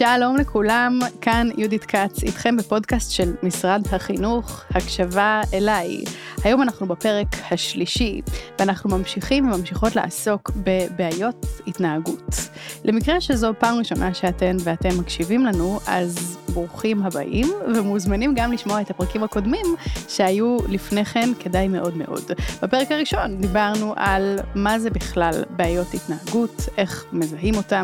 שלום לכולם, כאן יהודית כץ, איתכם בפודקאסט של משרד החינוך, הקשבה אליי. היום אנחנו בפרק השלישי, ואנחנו ממשיכים וממשיכות לעסוק בבעיות התנהגות. למקרה שזו פעם ראשונה שאתן ואתם מקשיבים לנו, אז ברוכים הבאים, ומוזמנים גם לשמוע את הפרקים הקודמים שהיו לפני כן, כדאי מאוד מאוד. בפרק הראשון דיברנו על מה זה בכלל בעיות התנהגות, איך מזהים אותם,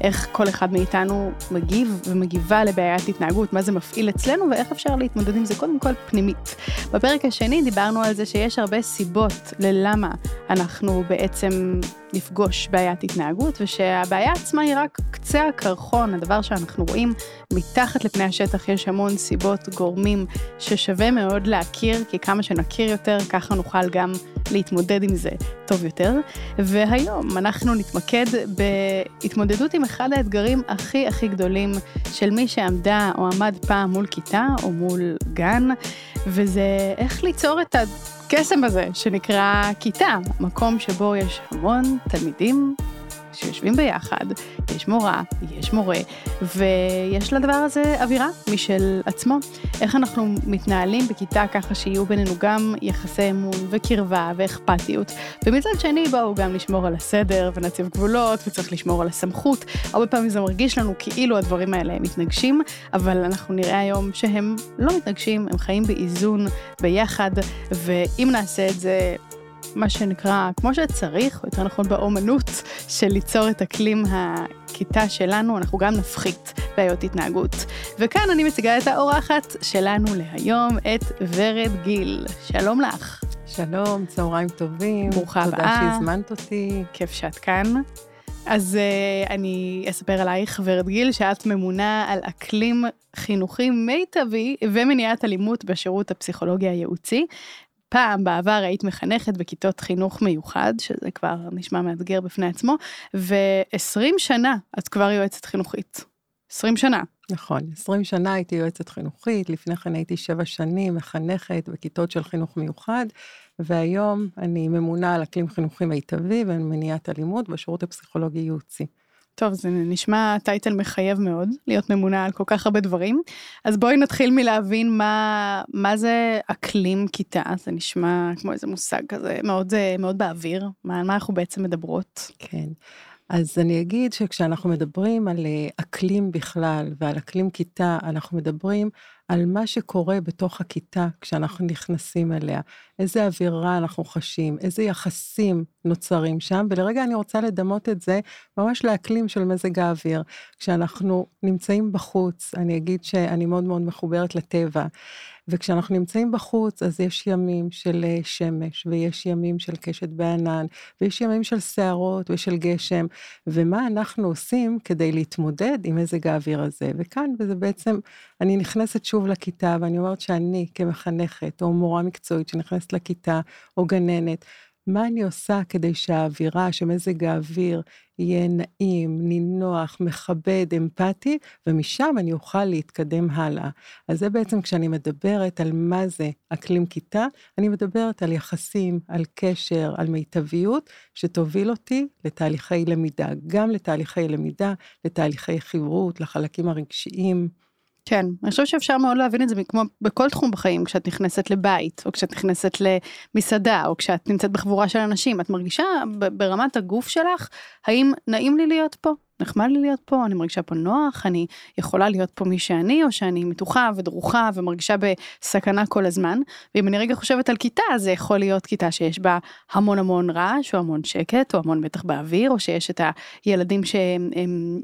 איך כל אחד מאיתנו מגיב ומגיבה לבעיית התנהגות, מה זה מפעיל אצלנו ואיך אפשר להתמודד עם זה קודם כל פנימית. בפרק השני דיברנו על זה שיש הרבה סיבות ללמה אנחנו בעצם נפגוש בעיית התנהגות, ושהבעיה עצמה היא רק קצה הקרחון, הדבר שאנחנו רואים מתחת לפני השטח, יש המון סיבות, גורמים, ששווה מאוד להכיר, כי כמה שנכיר יותר, ככה נוכל גם להתמודד עם זה טוב יותר. והיום אנחנו נתמקד בהתמודדות עם אחד האתגרים הכי הכי גדולים של מי שעמדה או עמד פעם מול כיתה או מול גן, וזה איך ליצור את. הקסם הזה שנקרא כיתה, מקום שבו יש המון תלמידים שיושבים ביחד, יש מורה, יש מורה, ויש לדבר הזה אווירה משל עצמו. איך אנחנו מתנהלים בכיתה ככה שיהיו בינינו גם יחסי אמון וקרבה ואכפתיות, ומצד שני בואו גם לשמור על הסדר ונציב גבולות וצריך לשמור על הסמכות. הרבה פעמים זה מרגיש לנו כאילו הדברים האלה מתנגשים, אבל אנחנו נראה היום שהם לא מתנגשים, הם חיים באיזון ביחד, ואם נעשה את זה מה שנקרא, כמו שצריך, או יותר נכון באומנות, של ליצור את אקלים הכיתה שלנו, אנחנו גם נפחית בעיות התנהגות. וכאן אני מציגה את האורחת שלנו להיום, את ורד גיל. שלום לך. שלום, צהריים טובים. ברוכה הבאה. תודה שהזמנת אותי. כיף שאת כאן. אז uh, אני אספר עלייך, ורד גיל, שאת ממונה על אקלים חינוכי מיטבי ומניעת אלימות בשירות הפסיכולוגי הייעוצי. פעם בעבר היית מחנכת בכיתות חינוך מיוחד, שזה כבר נשמע מאתגר בפני עצמו, ו-20 שנה את כבר יועצת חינוכית. 20 שנה. נכון, 20 שנה הייתי יועצת חינוכית, לפני כן הייתי 7 שנים מחנכת בכיתות של חינוך מיוחד, והיום אני ממונה על אקלים חינוכי מיטבי ומניעת אלימות בשירות הפסיכולוגי ייעוצי. טוב, זה נשמע טייטל מחייב מאוד, להיות ממונה על כל כך הרבה דברים. אז בואי נתחיל מלהבין מה, מה זה אקלים כיתה, זה נשמע כמו איזה מושג כזה מאוד, מאוד באוויר, מה, מה אנחנו בעצם מדברות. כן. אז אני אגיד שכשאנחנו מדברים על אה, אקלים בכלל ועל אקלים כיתה, אנחנו מדברים על מה שקורה בתוך הכיתה כשאנחנו נכנסים אליה, איזה אווירה אנחנו חשים, איזה יחסים נוצרים שם, ולרגע אני רוצה לדמות את זה ממש לאקלים של מזג האוויר. כשאנחנו נמצאים בחוץ, אני אגיד שאני מאוד מאוד מחוברת לטבע. וכשאנחנו נמצאים בחוץ, אז יש ימים של אה, שמש, ויש ימים של קשת בענן, ויש ימים של שערות ושל גשם, ומה אנחנו עושים כדי להתמודד עם מזג האוויר הזה. וכאן, וזה בעצם, אני נכנסת שוב לכיתה, ואני אומרת שאני כמחנכת, או מורה מקצועית שנכנסת לכיתה, או גננת, מה אני עושה כדי שהאווירה, שמזג האוויר יהיה נעים, נינוח, מכבד, אמפתי, ומשם אני אוכל להתקדם הלאה. אז זה בעצם כשאני מדברת על מה זה אקלים כיתה, אני מדברת על יחסים, על קשר, על מיטביות, שתוביל אותי לתהליכי למידה, גם לתהליכי למידה, לתהליכי חברות, לחלקים הרגשיים. כן, אני חושבת שאפשר מאוד להבין את זה כמו בכל תחום בחיים, כשאת נכנסת לבית, או כשאת נכנסת למסעדה, או כשאת נמצאת בחבורה של אנשים, את מרגישה ברמת הגוף שלך, האם נעים לי להיות פה? נחמד לי להיות פה, אני מרגישה פה נוח, אני יכולה להיות פה מי שאני, או שאני מתוחה ודרוכה ומרגישה בסכנה כל הזמן. ואם אני רגע חושבת על כיתה, זה יכול להיות כיתה שיש בה המון המון רעש, או המון שקט, או המון מתח באוויר, או שיש את הילדים שהם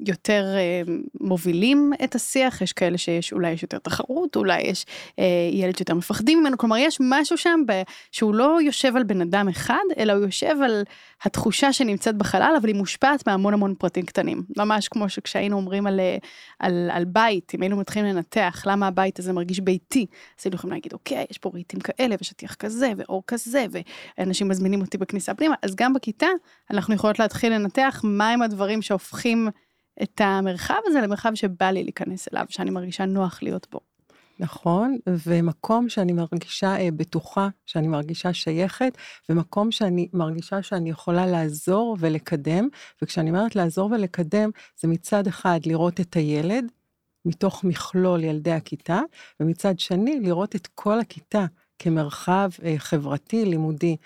יותר אה, מובילים את השיח, יש כאלה שיש, אולי יש יותר תחרות, אולי יש אה, ילד שיותר מפחדים ממנו, כלומר יש משהו שם ב, שהוא לא יושב על בן אדם אחד, אלא הוא יושב על התחושה שנמצאת בחלל, אבל היא מושפעת מהמון המון פרטים קטנים. ממש כמו שכשהיינו אומרים על, אה, על, על בית, אם היינו מתחילים לנתח למה הבית הזה מרגיש ביתי, אז היינו יכולים להגיד, אוקיי, יש פה רהיטים כאלה, ושטיח כזה, ואור כזה, ואנשים מזמינים אותי בכניסה פנימה, אז גם בכיתה אנחנו יכולות להתחיל לנתח מהם הדברים שהופכים את המרחב הזה למרחב שבא לי להיכנס אליו, שאני מרגישה נוח להיות בו. נכון, ומקום שאני מרגישה אה, בטוחה, שאני מרגישה שייכת, ומקום שאני מרגישה שאני יכולה לעזור ולקדם, וכשאני אומרת לעזור ולקדם, זה מצד אחד לראות את הילד, מתוך מכלול ילדי הכיתה, ומצד שני, לראות את כל הכיתה. כמרחב אה, חברתי, לימודי.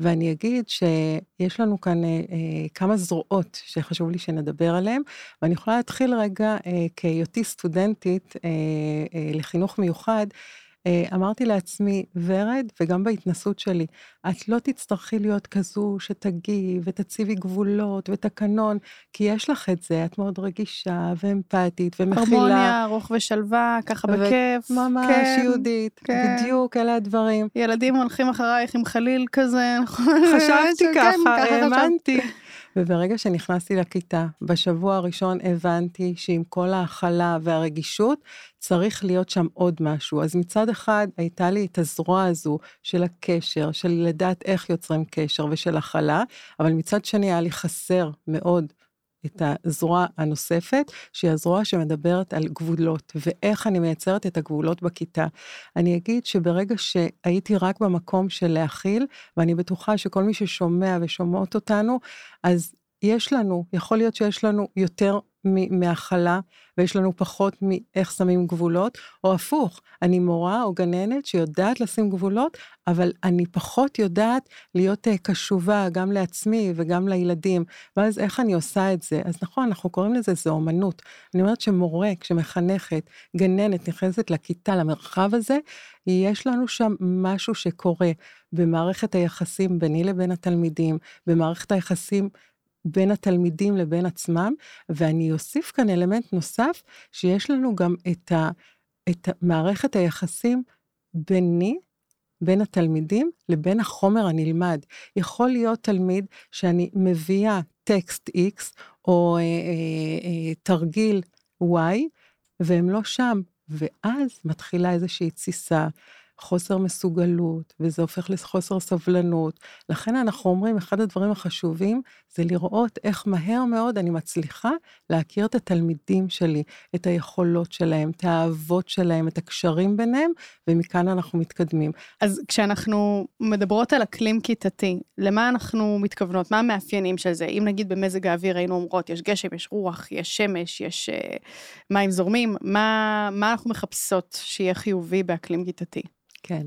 ואני אגיד שיש לנו כאן אה, אה, כמה זרועות שחשוב לי שנדבר עליהן, ואני יכולה להתחיל רגע, כהיותי סטודנטית לחינוך מיוחד, אמרתי לעצמי, ורד, וגם בהתנסות שלי, את לא תצטרכי להיות כזו שתגיעי ותציבי גבולות ותקנון, כי יש לך את זה, את מאוד רגישה ואמפתית ומכילה. הרמוניה, רוך ושלווה, ככה ו- בכיף. ממש, כן, יהודית, כן. בדיוק, אלה הדברים. ילדים הולכים אחרייך עם חליל כזה, נכון? חשבתי כן, ככה, האמנתי. וברגע שנכנסתי לכיתה, בשבוע הראשון הבנתי שעם כל ההכלה והרגישות, צריך להיות שם עוד משהו. אז מצד אחד הייתה לי את הזרוע הזו של הקשר, של לדעת איך יוצרים קשר ושל הכלה, אבל מצד שני היה לי חסר מאוד את הזרוע הנוספת, שהיא הזרוע שמדברת על גבולות, ואיך אני מייצרת את הגבולות בכיתה. אני אגיד שברגע שהייתי רק במקום של להכיל, ואני בטוחה שכל מי ששומע ושומעות אותנו, אז יש לנו, יכול להיות שיש לנו יותר מהכלה, ויש לנו פחות מאיך שמים גבולות, או הפוך, אני מורה או גננת שיודעת לשים גבולות, אבל אני פחות יודעת להיות uh, קשובה גם לעצמי וגם לילדים, ואז איך אני עושה את זה? אז נכון, אנחנו קוראים לזה, זה אומנות. אני אומרת שמורה, כשמחנכת, גננת, נכנסת לכיתה, למרחב הזה, יש לנו שם משהו שקורה במערכת היחסים ביני לבין התלמידים, במערכת היחסים בין התלמידים לבין עצמם, ואני אוסיף כאן אלמנט נוסף, שיש לנו גם את, ה, את מערכת היחסים ביני, בין התלמידים, לבין החומר הנלמד. יכול להיות תלמיד שאני מביאה טקסט X, או אה, אה, אה, תרגיל Y, והם לא שם, ואז מתחילה איזושהי תסיסה, חוסר מסוגלות, וזה הופך לחוסר סבלנות. לכן אנחנו אומרים, אחד הדברים החשובים זה לראות איך מהר מאוד אני מצליחה להכיר את התלמידים שלי, את היכולות שלהם, את האהבות שלהם, את הקשרים ביניהם, ומכאן אנחנו מתקדמים. אז כשאנחנו מדברות על אקלים כיתתי, למה אנחנו מתכוונות? מה המאפיינים של זה? אם נגיד במזג האוויר היינו אומרות, יש גשם, יש רוח, יש שמש, יש uh, מים זורמים, מה, מה אנחנו מחפשות שיהיה חיובי באקלים כיתתי? כן.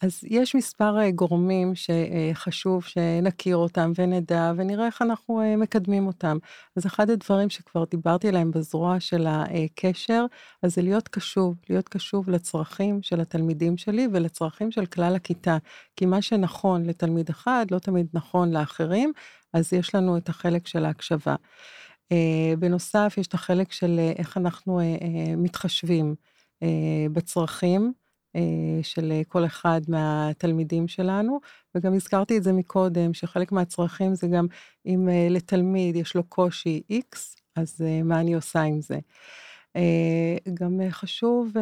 אז יש מספר אה, גורמים שחשוב שנכיר אותם ונדע ונראה איך אנחנו אה, מקדמים אותם. אז אחד הדברים שכבר דיברתי עליהם בזרוע של הקשר, אז זה להיות קשוב, להיות קשוב לצרכים של התלמידים שלי ולצרכים של כלל הכיתה. כי מה שנכון לתלמיד אחד לא תמיד נכון לאחרים, אז יש לנו את החלק של ההקשבה. אה, בנוסף, יש את החלק של איך אנחנו מתחשבים בצרכים. אה, של כל אחד מהתלמידים שלנו, וגם הזכרתי את זה מקודם, שחלק מהצרכים זה גם אם אה, לתלמיד יש לו קושי X, אז אה, מה אני עושה עם זה. גם חשוב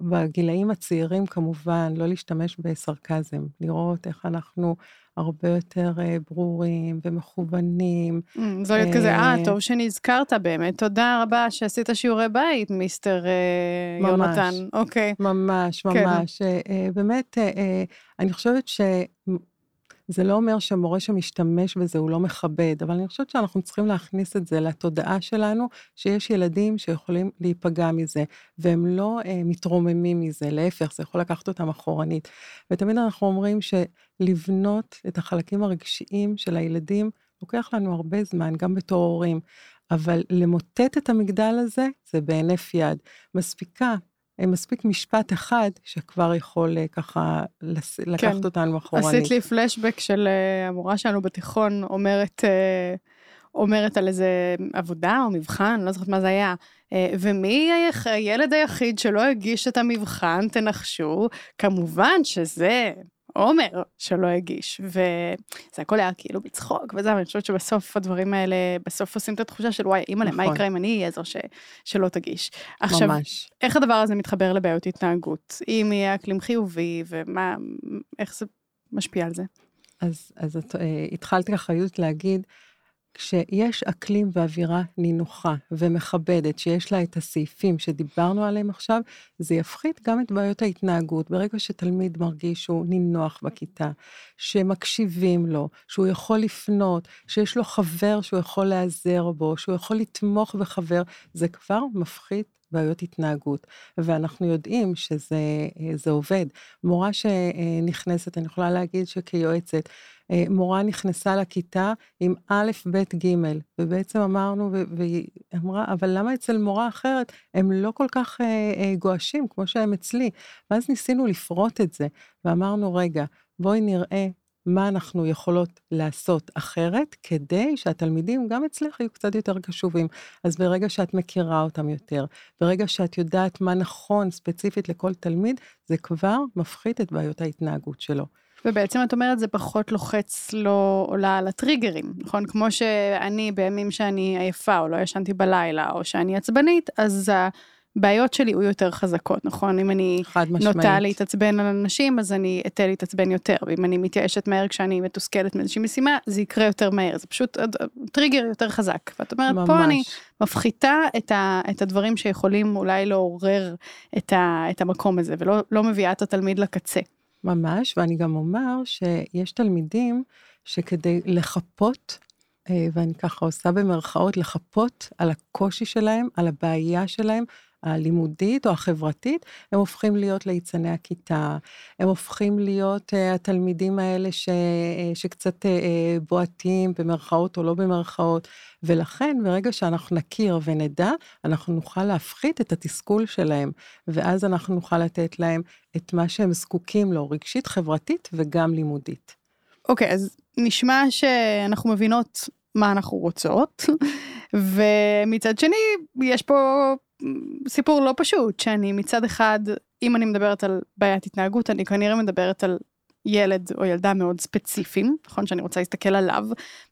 בגילאים הצעירים כמובן, לא להשתמש בסרקזם, לראות איך אנחנו הרבה יותר ברורים ומכוונים. זה להיות כזה, אה, טוב שנזכרת באמת, תודה רבה שעשית שיעורי בית, מיסטר ממש, יונתן. אוקיי. ממש, ממש. כן. באמת, אני חושבת ש... זה לא אומר שמורה שמשתמש בזה הוא לא מכבד, אבל אני חושבת שאנחנו צריכים להכניס את זה לתודעה שלנו, שיש ילדים שיכולים להיפגע מזה, והם לא אה, מתרוממים מזה, להפך, זה יכול לקחת אותם אחורנית. ותמיד אנחנו אומרים שלבנות את החלקים הרגשיים של הילדים, לוקח לנו הרבה זמן, גם בתור הורים. אבל למוטט את המגדל הזה, זה בהינף יד. מספיקה מספיק משפט אחד שכבר יכול אה, ככה לקחת כן. אותנו אחורנית. עשית לי פלשבק של אה, המורה שלנו בתיכון אומרת, אה, אומרת על איזה עבודה או מבחן, לא זוכרת מה זה היה. ומי הילד היחיד שלא הגיש את המבחן, תנחשו, כמובן שזה עומר שלא הגיש, וזה הכל היה כאילו בצחוק וזה, אבל אני חושבת שבסוף הדברים האלה, בסוף עושים את התחושה של וואי, אימא'לה, נכון. מה יקרה אם אני אהיה זו ש... שלא תגיש. עכשיו, ממש. איך הדבר הזה מתחבר לבעיות התנהגות? אם יהיה אקלים חיובי, ומה, איך זה משפיע על זה? אז, אז את uh, התחלת ככה, להגיד, כשיש אקלים ואווירה נינוחה ומכבדת, שיש לה את הסעיפים שדיברנו עליהם עכשיו, זה יפחית גם את בעיות ההתנהגות. ברגע שתלמיד מרגיש שהוא נינוח בכיתה, שמקשיבים לו, שהוא יכול לפנות, שיש לו חבר שהוא יכול להיעזר בו, שהוא יכול לתמוך בחבר, זה כבר מפחית בעיות התנהגות, ואנחנו יודעים שזה עובד. מורה שנכנסת, אני יכולה להגיד שכיועצת, אה, מורה נכנסה לכיתה עם א', ב', ג', ובעצם אמרנו, והיא אמרה, אבל למה אצל מורה אחרת הם לא כל כך אה, אה, גועשים כמו שהם אצלי? ואז ניסינו לפרוט את זה, ואמרנו, רגע, בואי נראה מה אנחנו יכולות לעשות אחרת, כדי שהתלמידים, גם אצלך, יהיו קצת יותר קשובים. אז ברגע שאת מכירה אותם יותר, ברגע שאת יודעת מה נכון ספציפית לכל תלמיד, זה כבר מפחית את בעיות ההתנהגות שלו. ובעצם את אומרת, זה פחות לוחץ לא עולה על הטריגרים, נכון? כמו שאני בימים שאני עייפה, או לא ישנתי בלילה, או שאני עצבנית, אז הבעיות שלי יהיו יותר חזקות, נכון? אם אני נוטה להתעצבן על אנשים, אז אני אתן להתעצבן יותר, ואם אני מתייאשת מהר כשאני מתוסכלת מאיזושהי משימה, זה יקרה יותר מהר, זה פשוט טריגר יותר חזק. ואת אומרת, ממש. פה אני מפחיתה את, ה, את הדברים שיכולים אולי לעורר את, ה, את המקום הזה, ולא לא מביאה את התלמיד לקצה. ממש, ואני גם אומר שיש תלמידים שכדי לחפות, אה, ואני ככה עושה במרכאות, לחפות על הקושי שלהם, על הבעיה שלהם, הלימודית או החברתית, הם הופכים להיות ליצני הכיתה, הם הופכים להיות uh, התלמידים האלה ש, uh, שקצת uh, בועטים במרכאות או לא במרכאות, ולכן ברגע שאנחנו נכיר ונדע, אנחנו נוכל להפחית את התסכול שלהם, ואז אנחנו נוכל לתת להם את מה שהם זקוקים לו, רגשית, חברתית וגם לימודית. אוקיי, okay, אז נשמע שאנחנו מבינות מה אנחנו רוצות, ומצד שני, יש פה סיפור לא פשוט, שאני מצד אחד, אם אני מדברת על בעיית התנהגות, אני כנראה מדברת על ילד או ילדה מאוד ספציפיים, נכון? שאני רוצה להסתכל עליו,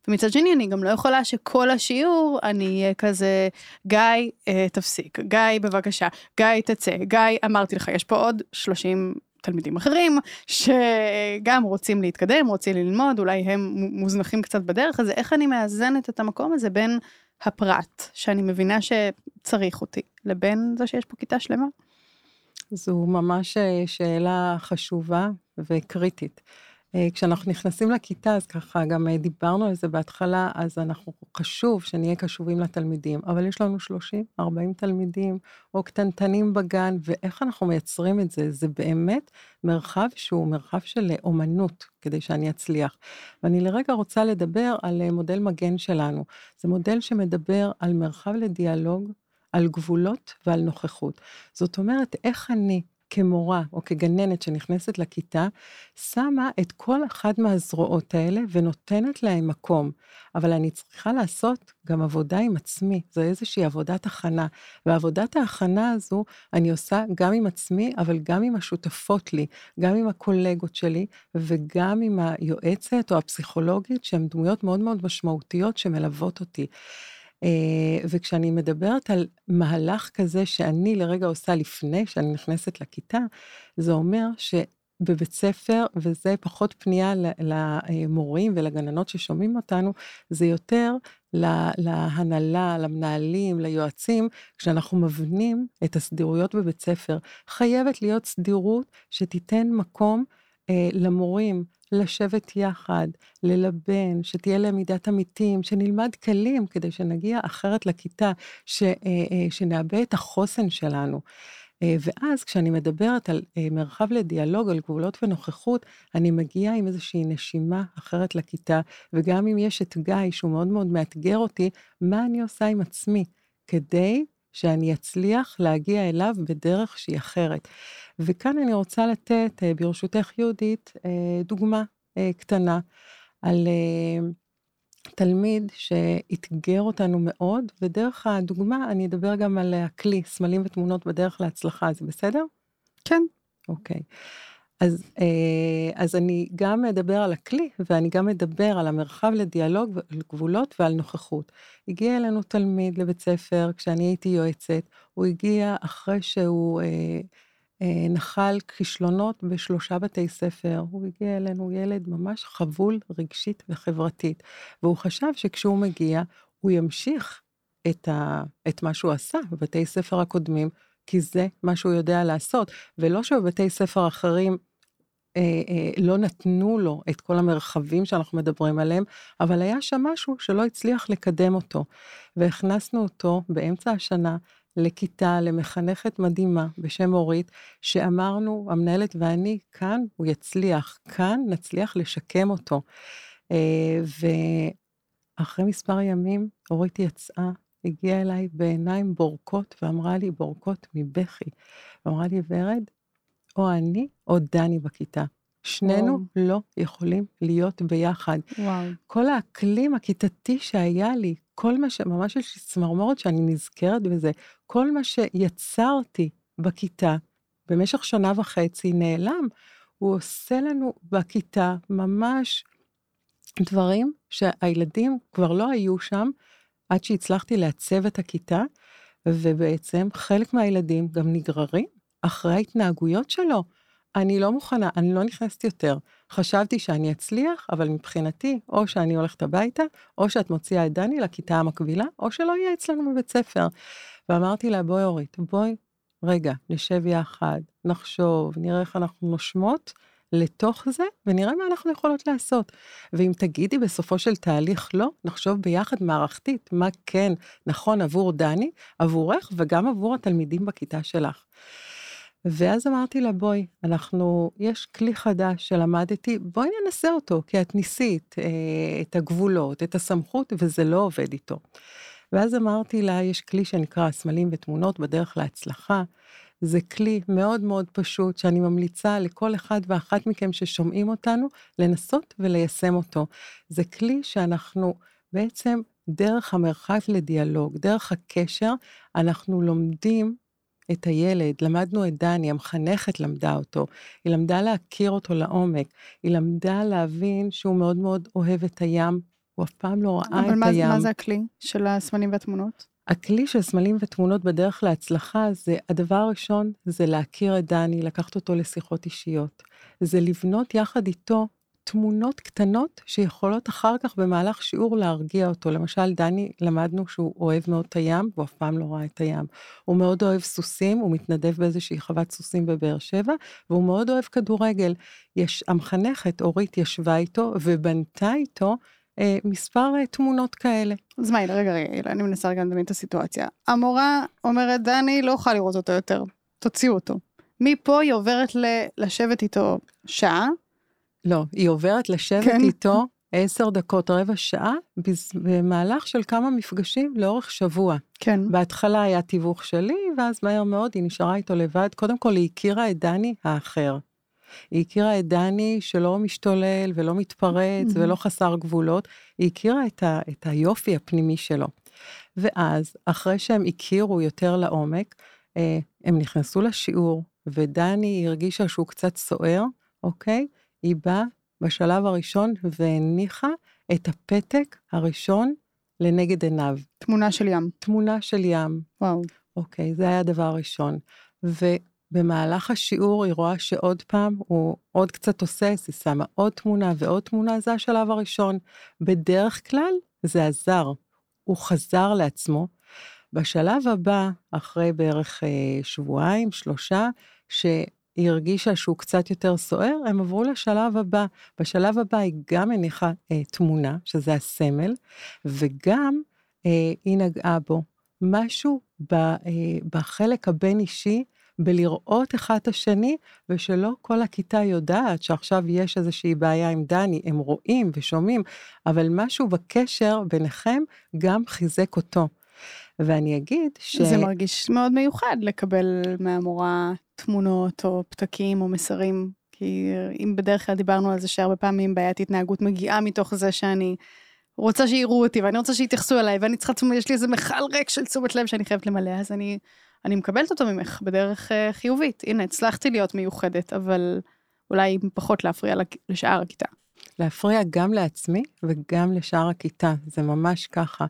ומצד שני אני גם לא יכולה שכל השיעור אני אהיה כזה, גיא, אה, תפסיק, גיא, בבקשה, גיא, תצא, גיא, אמרתי לך, יש פה עוד 30 תלמידים אחרים שגם רוצים להתקדם, רוצים ללמוד, אולי הם מוזנחים קצת בדרך, אז איך אני מאזנת את המקום הזה בין הפרט, שאני מבינה שצריך אותי, לבין זה שיש פה כיתה שלמה? זו ממש אה, שאלה חשובה וקריטית. אה, כשאנחנו נכנסים לכיתה, אז ככה, גם אה, דיברנו על זה בהתחלה, אז אנחנו, חשוב שנהיה קשובים לתלמידים, אבל יש לנו 30, 40 תלמידים, או קטנטנים בגן, ואיך אנחנו מייצרים את זה? זה באמת מרחב שהוא מרחב של אומנות, כדי שאני אצליח. ואני לרגע רוצה לדבר על מודל מגן שלנו. זה מודל שמדבר על מרחב לדיאלוג, על גבולות ועל נוכחות. זאת אומרת, איך אני כמורה או כגננת שנכנסת לכיתה, שמה את כל אחת מהזרועות האלה ונותנת להם מקום. אבל אני צריכה לעשות גם עבודה עם עצמי, זו איזושהי עבודת הכנה. ועבודת ההכנה הזו אני עושה גם עם עצמי, אבל גם עם השותפות לי, גם עם הקולגות שלי, וגם עם היועצת או הפסיכולוגית, שהן דמויות מאוד מאוד משמעותיות שמלוות אותי. אה, וכשאני מדברת על מהלך כזה שאני לרגע עושה לפני שאני נכנסת לכיתה, זה אומר שבבית ספר, וזה פחות פנייה למורים ולגננות ששומעים אותנו, זה יותר להנהלה, למנהלים, ליועצים, כשאנחנו מבנים את הסדירויות בבית ספר, חייבת להיות סדירות שתיתן מקום אה, למורים, לשבת יחד, ללבן, שתהיה למידת עמיתים, שנלמד כלים כדי שנגיע אחרת לכיתה, ש, אה, אה, שנאבד את החוסן שלנו. אה, ואז כשאני מדברת על מרחב לדיאלוג, על גבולות ונוכחות, אני מגיעה עם איזושהי נשימה אחרת לכיתה, וגם אם יש את גיא, שהוא מאוד מאוד מאתגר אותי, מה אני עושה עם עצמי כדי שאני אצליח להגיע אליו בדרך שהיא אחרת. וכאן אני רוצה לתת, אה, ברשותך יהודית, אה, דוגמה אה, קטנה על תלמיד שאתגר אותנו מאוד, ודרך הדוגמה אני אדבר גם על הכלי, סמלים ותמונות בדרך להצלחה, זה בסדר? כן. אוקיי. אז, אז אני גם אדבר על הכלי, ואני גם אדבר על המרחב לדיאלוג, על גבולות ועל נוכחות. הגיע אלינו תלמיד לבית ספר כשאני הייתי יועצת, הוא הגיע אחרי שהוא... נחל כישלונות בשלושה בתי ספר. הוא הגיע אלינו ילד ממש חבול רגשית וחברתית, והוא חשב שכשהוא מגיע, הוא ימשיך את, ה, את מה שהוא עשה בבתי ספר הקודמים, כי זה מה שהוא יודע לעשות, ולא שבבתי ספר אחרים אה, אה, לא נתנו לו את כל המרחבים שאנחנו מדברים עליהם, אבל היה שם משהו שלא הצליח לקדם אותו. והכנסנו אותו באמצע השנה לכיתה, למחנכת מדהימה בשם אורית, שאמרנו, המנהלת ואני, כאן הוא יצליח, כאן נצליח לשקם אותו. אה, ואחרי מספר ימים, אורית יצאה, הגיעה אליי בעיניים בורקות, ואמרה לי, בורקות מבכי. ואמרה לי, ורד, או אני או דני בכיתה. שנינו וואו. לא יכולים להיות ביחד. וואו. כל האקלים הכיתתי שהיה לי, כל מה ש... ממש יש לי צמרמורת שאני נזכרת בזה, כל מה שיצרתי בכיתה במשך שנה וחצי נעלם. הוא עושה לנו בכיתה ממש דברים שהילדים כבר לא היו שם עד שהצלחתי לעצב את הכיתה, ובעצם חלק מהילדים גם נגררים אחרי ההתנהגויות שלו. אני לא מוכנה, אני לא נכנסת יותר. חשבתי שאני אצליח, אבל מבחינתי, או שאני הולכת הביתה, או שאת מוציאה את דני לכיתה המקבילה, או שלא יהיה אצלנו בבית ספר. ואמרתי לה, בואי אורית, בואי, רגע, נשב יחד, נחשוב, נראה איך אנחנו נושמות לתוך זה, ונראה מה אנחנו יכולות לעשות. ואם תגידי בסופו של תהליך לא, נחשוב ביחד מערכתית, מה כן נכון עבור דני, עבורך, וגם עבור התלמידים בכיתה שלך. ואז אמרתי לה, בואי, אנחנו, יש כלי חדש שלמדתי, בואי ננסה אותו, כי את ניסית אה, את הגבולות, את הסמכות, וזה לא עובד איתו. ואז אמרתי לה, יש כלי שנקרא סמלים ותמונות בדרך להצלחה. זה כלי מאוד מאוד פשוט, שאני ממליצה לכל אחד ואחת מכם ששומעים אותנו, לנסות וליישם אותו. זה כלי שאנחנו בעצם, דרך המרחב לדיאלוג, דרך הקשר, אנחנו לומדים את הילד, למדנו את דני, המחנכת למדה אותו, היא למדה להכיר אותו לעומק, היא למדה להבין שהוא מאוד מאוד אוהב את הים, הוא אף פעם לא ראה את מה, הים. אבל מה זה הכלי של הסמלים והתמונות? הכלי של סמלים ותמונות בדרך להצלחה זה, הדבר הראשון זה להכיר את דני, לקחת אותו לשיחות אישיות. זה לבנות יחד איתו תמונות קטנות שיכולות אחר כך במהלך שיעור להרגיע אותו. למשל, דני, למדנו שהוא אוהב מאוד את הים, והוא אף פעם לא ראה את הים. הוא מאוד אוהב סוסים, הוא מתנדב באיזושהי חוות סוסים בבאר שבע, והוא מאוד אוהב כדורגל. יש, המחנכת, אורית, ישבה איתו ובנתה איתו אה, מספר אה, תמונות כאלה. אז מה, רגע, רגע, אני מנסה רגע לדמיין את הסיטואציה. המורה אומרת, דני, לא אוכל לראות אותו יותר, תוציאו אותו. מפה היא עוברת ל- לשבת איתו שעה, לא, היא עוברת לשבת כן. איתו עשר דקות, רבע שעה, במהלך של כמה מפגשים לאורך שבוע. כן. בהתחלה היה תיווך שלי, ואז מהר מאוד היא נשארה איתו לבד. קודם כל, היא הכירה את דני האחר. היא הכירה את דני שלא משתולל ולא מתפרץ mm-hmm. ולא חסר גבולות, היא הכירה את, ה, את היופי הפנימי שלו. ואז, אחרי שהם הכירו יותר לעומק, אה, הם נכנסו לשיעור, ודני הרגישה שהוא קצת סוער, אוקיי? היא באה בשלב הראשון והניחה את הפתק הראשון לנגד עיניו. תמונה של ים. תמונה של ים. וואו. אוקיי, זה היה הדבר הראשון. ובמהלך השיעור היא רואה שעוד פעם הוא עוד קצת עושה, היא שמה עוד תמונה ועוד תמונה, זה השלב הראשון. בדרך כלל זה עזר. הוא חזר לעצמו. בשלב הבא, אחרי בערך אה, שבועיים, שלושה, ש... היא הרגישה שהוא קצת יותר סוער, הם עברו לשלב הבא. בשלב הבא היא גם הניחה אה, תמונה, שזה הסמל, וגם אה, היא נגעה בו. משהו ב, אה, בחלק הבין-אישי, בלראות אחד את השני, ושלא כל הכיתה יודעת שעכשיו יש איזושהי בעיה עם דני, הם רואים ושומעים, אבל משהו בקשר ביניכם גם חיזק אותו. ואני אגיד ש... זה מרגיש מאוד מיוחד לקבל מהמורה תמונות או פתקים או מסרים, כי אם בדרך כלל דיברנו על זה שהרבה פעמים בעיית התנהגות מגיעה מתוך זה שאני רוצה שיראו אותי ואני רוצה שיתייחסו אליי ואני צריכה, יש לי איזה מכל ריק של תשומת לב שאני חייבת למלא, אז אני, אני מקבלת אותו ממך בדרך uh, חיובית. הנה, הצלחתי להיות מיוחדת, אבל אולי פחות להפריע לשאר הכיתה. להפריע גם לעצמי וגם לשאר הכיתה, זה ממש ככה.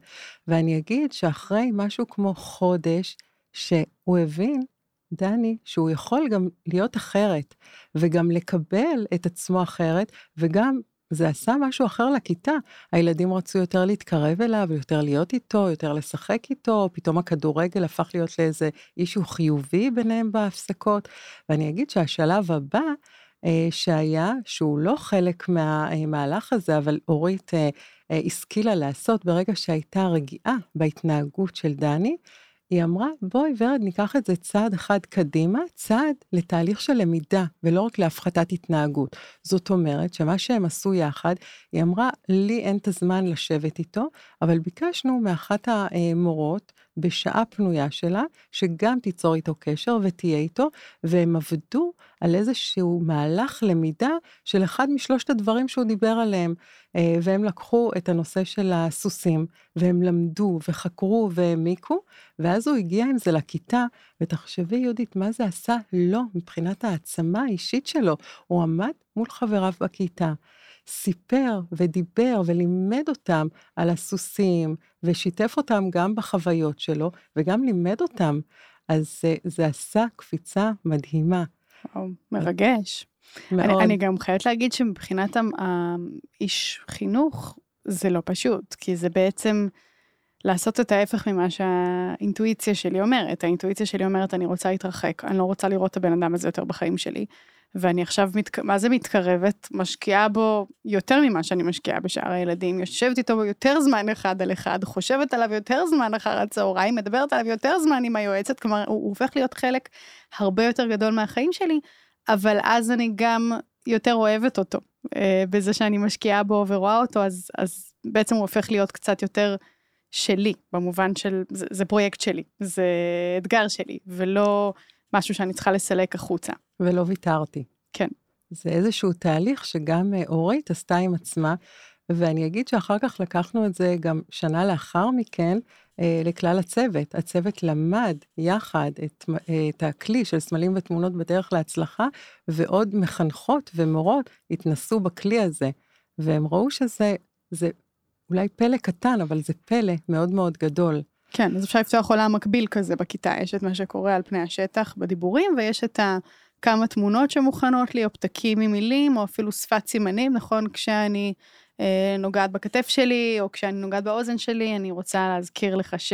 ואני אגיד שאחרי משהו כמו חודש, שהוא הבין דני, שהוא יכול גם להיות אחרת, וגם לקבל את עצמו אחרת, וגם זה עשה משהו אחר לכיתה. הילדים רצו יותר להתקרב אליו, יותר להיות איתו, יותר לשחק איתו, פתאום הכדורגל הפך להיות לאיזה אישו חיובי ביניהם בהפסקות. ואני אגיד שהשלב הבא, שהיה, שהוא לא חלק מהמהלך הזה, אבל אורית אה, אה, השכילה לעשות ברגע שהייתה רגיעה בהתנהגות של דני, היא אמרה, בואי ורד, ניקח את זה צעד אחד קדימה, צעד לתהליך של למידה, ולא רק להפחתת התנהגות. זאת אומרת, שמה שהם עשו יחד, היא אמרה, לי אין את הזמן לשבת איתו, אבל ביקשנו מאחת המורות, בשעה פנויה שלה, שגם תיצור איתו קשר ותהיה איתו, והם עבדו על איזשהו מהלך למידה של אחד משלושת הדברים שהוא דיבר עליהם. אה, והם לקחו את הנושא של הסוסים, והם למדו וחקרו והעמיקו, ואז הוא הגיע עם זה לכיתה, ותחשבי, יהודית, מה זה עשה לו מבחינת העצמה האישית שלו. הוא עמד מול חבריו בכיתה. סיפר ודיבר ולימד אותם על הסוסים, ושיתף אותם גם בחוויות שלו, וגם לימד אותם. אז זה, זה עשה קפיצה מדהימה. וואו, מרגש. מאוד. אני, אני גם חייבת להגיד שמבחינת האיש חינוך, זה לא פשוט, כי זה בעצם לעשות את ההפך ממה שהאינטואיציה שלי אומרת. האינטואיציה שלי אומרת, אני רוצה להתרחק, אני לא רוצה לראות את הבן אדם הזה יותר בחיים שלי. ואני עכשיו, מת, מה זה מתקרבת? משקיעה בו יותר ממה שאני משקיעה בשאר הילדים, יושבת איתו יותר זמן אחד על אחד, חושבת עליו יותר זמן אחר הצהריים, מדברת עליו יותר זמן עם היועצת, כלומר, הוא, הופך להיות חלק הרבה יותר גדול מהחיים שלי, אבל אז אני גם יותר אוהבת אותו, אה, בזה שאני משקיעה בו ורואה אותו, אז, אז בעצם הוא הופך להיות קצת יותר שלי, במובן של, זה, זה פרויקט שלי, זה אתגר שלי, ולא משהו שאני צריכה לסלק החוצה. ולא ויתרתי. כן. זה איזשהו תהליך שגם אה, אורית עשתה עם עצמה, ואני אגיד שאחר כך לקחנו את זה גם שנה לאחר מכן אה, לכלל הצוות. הצוות למד יחד את, אה, את הכלי של סמלים ותמונות בדרך להצלחה, ועוד מחנכות ומורות התנסו בכלי הזה, והם ראו שזה זה אולי פלא קטן, אבל זה פלא מאוד מאוד גדול. כן, אז אפשר לפתוח עולם מקביל כזה בכיתה, יש את מה שקורה על פני השטח בדיבורים, ויש את ה... כמה תמונות שמוכנות לי, או פתקים עם מילים, או אפילו שפת סימנים, נכון? כשאני אה, נוגעת בכתף שלי, או כשאני נוגעת באוזן שלי, אני רוצה להזכיר לך ש...